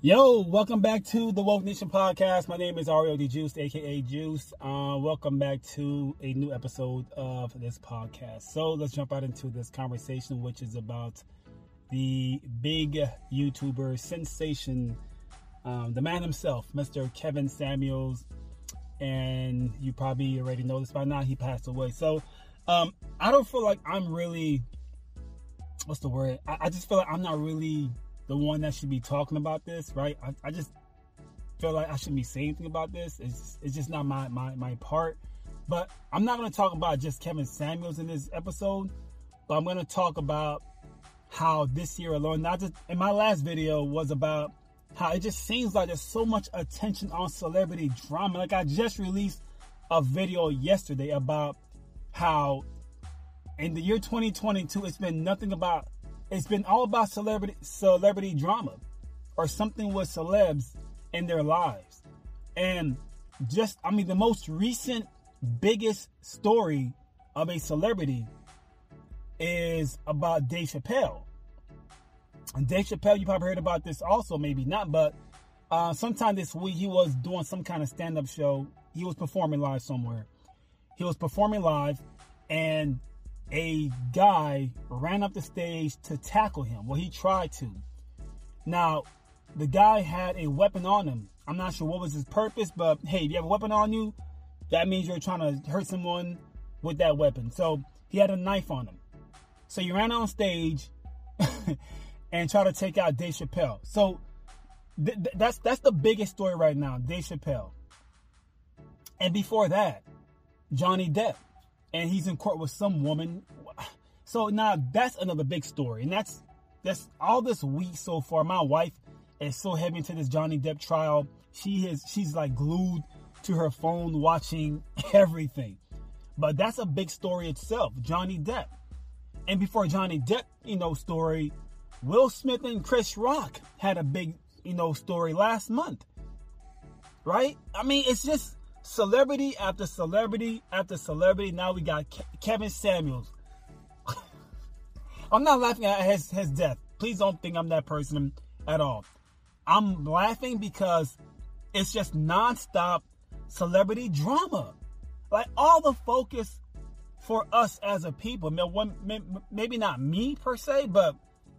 Yo, welcome back to the Woke Nation podcast. My name is Ario D Juice, aka Juice. Uh, welcome back to a new episode of this podcast. So let's jump right into this conversation, which is about the big YouTuber sensation, um, the man himself, Mr. Kevin Samuels. And you probably already know this by now, he passed away. So um, I don't feel like I'm really, what's the word? I, I just feel like I'm not really the one that should be talking about this, right? I, I just feel like I shouldn't be saying anything about this. It's it's just not my my my part. But I'm not going to talk about just Kevin Samuels in this episode, but I'm going to talk about how this year alone, not just in my last video, was about how it just seems like there's so much attention on celebrity drama. Like I just released a video yesterday about how in the year 2022, it's been nothing about it's been all about celebrity celebrity drama or something with celebs in their lives. And just I mean the most recent biggest story of a celebrity is about Dave Chappelle. And Dave Chappelle, you probably heard about this also, maybe not, but uh, sometime this week he was doing some kind of stand-up show. He was performing live somewhere. He was performing live, and a guy ran up the stage to tackle him. Well, he tried to. Now, the guy had a weapon on him. I'm not sure what was his purpose, but hey, if you have a weapon on you, that means you're trying to hurt someone with that weapon. So he had a knife on him. So he ran on stage and tried to take out Dave Chappelle. So th- th- that's that's the biggest story right now, Dave Chappelle. And before that, Johnny Depp and he's in court with some woman. So now that's another big story, and that's that's all this week so far. My wife is so heavy into this Johnny Depp trial. She is she's like glued to her phone watching everything. But that's a big story itself, Johnny Depp. And before Johnny Depp, you know, story, Will Smith and Chris Rock had a big, you know, story last month. Right? I mean, it's just celebrity after celebrity after celebrity. Now we got Ke- Kevin Samuels. I'm not laughing at his, his death. Please don't think I'm that person at all. I'm laughing because it's just nonstop celebrity drama. Like all the focus for us as a people, maybe not me per se, but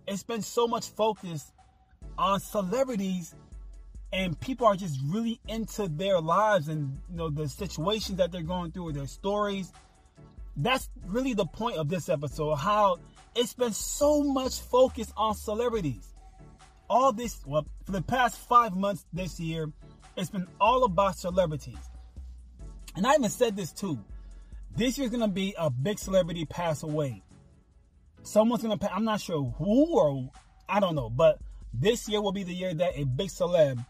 it's been so much focus on celebrities and people are just really into their lives and you know the situations that they're going through or their stories. That's really the point of this episode how it's been so much focus on celebrities. All this well for the past five months this year it's been all about celebrities. And i even said this too. This year's gonna be a big celebrity pass away. Someone's gonna pass i'm not sure who or i don't know but this year will be the year that a big celeb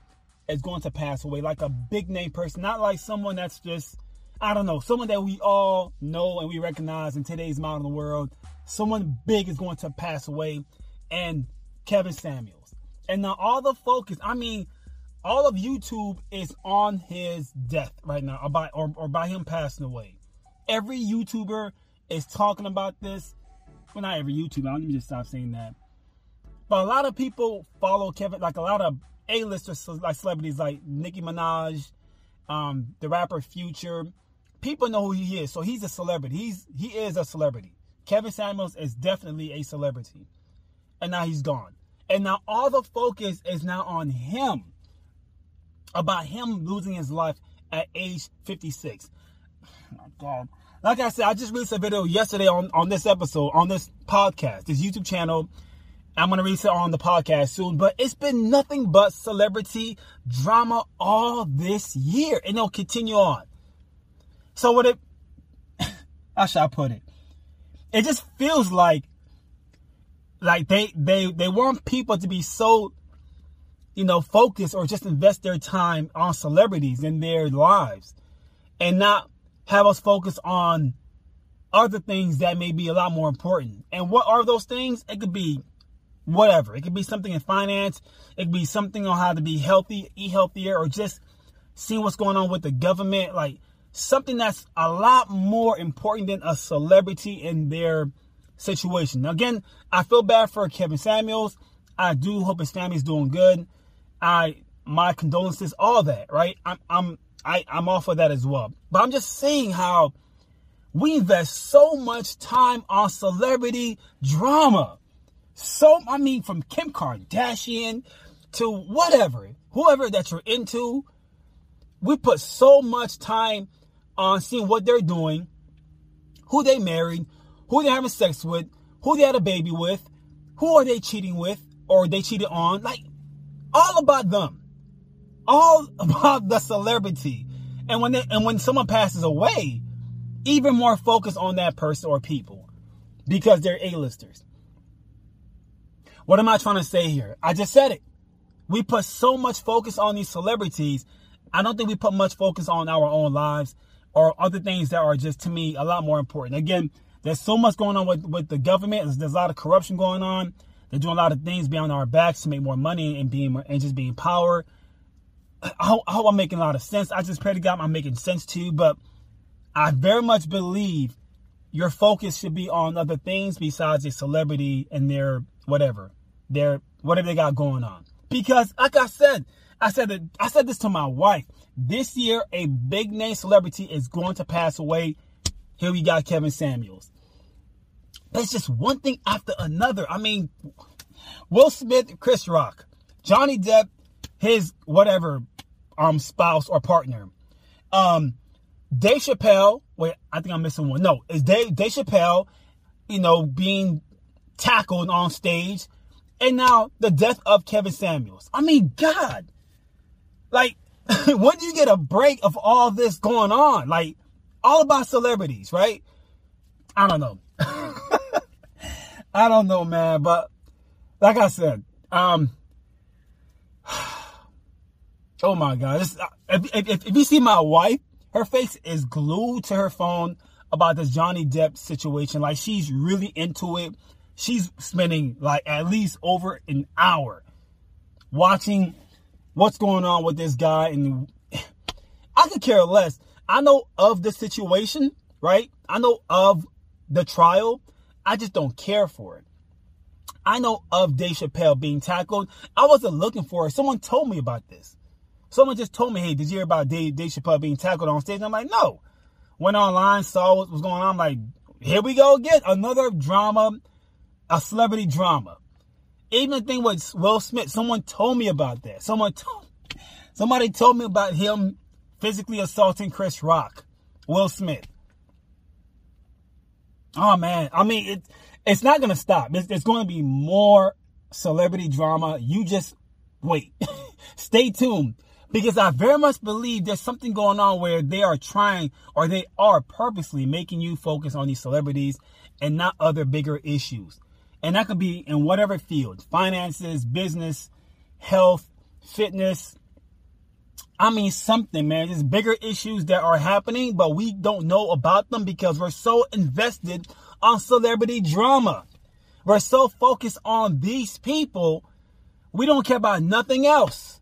is going to pass away, like a big name person, not like someone that's just, I don't know, someone that we all know and we recognize in today's modern world. Someone big is going to pass away, and Kevin Samuels. And now all the focus, I mean, all of YouTube is on his death right now, or by, or, or by him passing away. Every YouTuber is talking about this. Well, not every YouTuber. Let me just stop saying that. But a lot of people follow Kevin, like a lot of a-listers like celebrities like Nicki Minaj, um, the rapper Future. People know who he is, so he's a celebrity. He's he is a celebrity. Kevin Samuels is definitely a celebrity, and now he's gone. And now all the focus is now on him, about him losing his life at age 56. Oh my God. Like I said, I just released a video yesterday on, on this episode, on this podcast, this YouTube channel I'm going to release it on the podcast soon, but it's been nothing but celebrity drama all this year, and it'll continue on. So, what it, how should I put it? It just feels like, like they they they want people to be so, you know, focused or just invest their time on celebrities in their lives, and not have us focus on other things that may be a lot more important. And what are those things? It could be whatever. It could be something in finance, it could be something on how to be healthy, eat healthier, or just seeing what's going on with the government. Like something that's a lot more important than a celebrity in their situation. Now, again, I feel bad for Kevin Samuels. I do hope his family's doing good. I my condolences, all that, right? I'm I'm I, I'm off of that as well. But I'm just saying how we invest so much time on celebrity drama. So I mean from Kim Kardashian to whatever, whoever that you're into, we put so much time on seeing what they're doing, who they married, who they're having sex with, who they had a baby with, who are they cheating with, or they cheated on. Like, all about them. All about the celebrity. And when they, and when someone passes away, even more focus on that person or people because they're A-listers. What am I trying to say here? I just said it. We put so much focus on these celebrities. I don't think we put much focus on our own lives or other things that are just to me a lot more important. Again, there's so much going on with, with the government. There's, there's a lot of corruption going on. They're doing a lot of things behind our backs to make more money and being and just being power. I, I hope I'm making a lot of sense. I just pray to God I'm making sense to you, but I very much believe your focus should be on other things besides a celebrity and their whatever, their whatever they got going on. Because, like I said, I said that I said this to my wife. This year, a big name celebrity is going to pass away. Here we got Kevin Samuels. It's just one thing after another. I mean, Will Smith, Chris Rock, Johnny Depp, his whatever um spouse or partner. Um Dave Chappelle, wait, I think I'm missing one. No, it's Dave Dave Chappelle, you know, being tackled on stage. And now the death of Kevin Samuels. I mean, God. Like, when do you get a break of all this going on? Like, all about celebrities, right? I don't know. I don't know, man. But like I said, um, oh my God. This, if, if, if you see my wife, her face is glued to her phone about this Johnny Depp situation. Like she's really into it. She's spending like at least over an hour watching what's going on with this guy. And I could care less. I know of the situation, right? I know of the trial. I just don't care for it. I know of Dave Chappelle being tackled. I wasn't looking for it. Someone told me about this. Someone just told me, hey, did you hear about Dave, Dave Chappelle being tackled on stage? I'm like, no. Went online, saw what was going on. I'm like, here we go again. Another drama, a celebrity drama. Even the thing with Will Smith, someone told me about that. Someone told, somebody told me about him physically assaulting Chris Rock, Will Smith. Oh man, I mean it. It's not gonna stop. There's, there's going to be more celebrity drama. You just wait. Stay tuned because I very much believe there's something going on where they are trying or they are purposely making you focus on these celebrities and not other bigger issues. And that could be in whatever field finances, business, health, fitness, I mean something, man. There's bigger issues that are happening, but we don't know about them because we're so invested on celebrity drama. We're so focused on these people, we don't care about nothing else.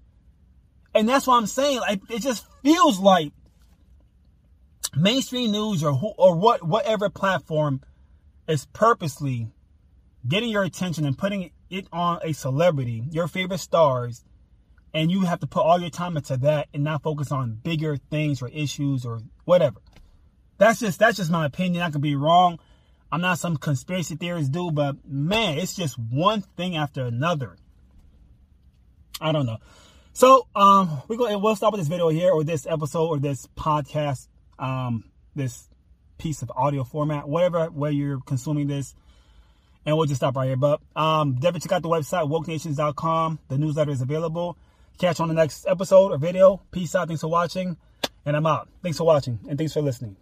And that's what I'm saying. Like it just feels like mainstream news or who, or what whatever platform is purposely getting your attention and putting it on a celebrity, your favorite stars and you have to put all your time into that and not focus on bigger things or issues or whatever. That's just that's just my opinion. I could be wrong. I'm not some conspiracy theorist dude, but man, it's just one thing after another. I don't know. So um we go we'll stop with this video here or this episode or this podcast, um, this piece of audio format, whatever where you're consuming this. And we'll just stop right here. But um definitely check out the website, wokenations.com. The newsletter is available. Catch you on the next episode or video. Peace out. Thanks for watching. And I'm out. Thanks for watching and thanks for listening.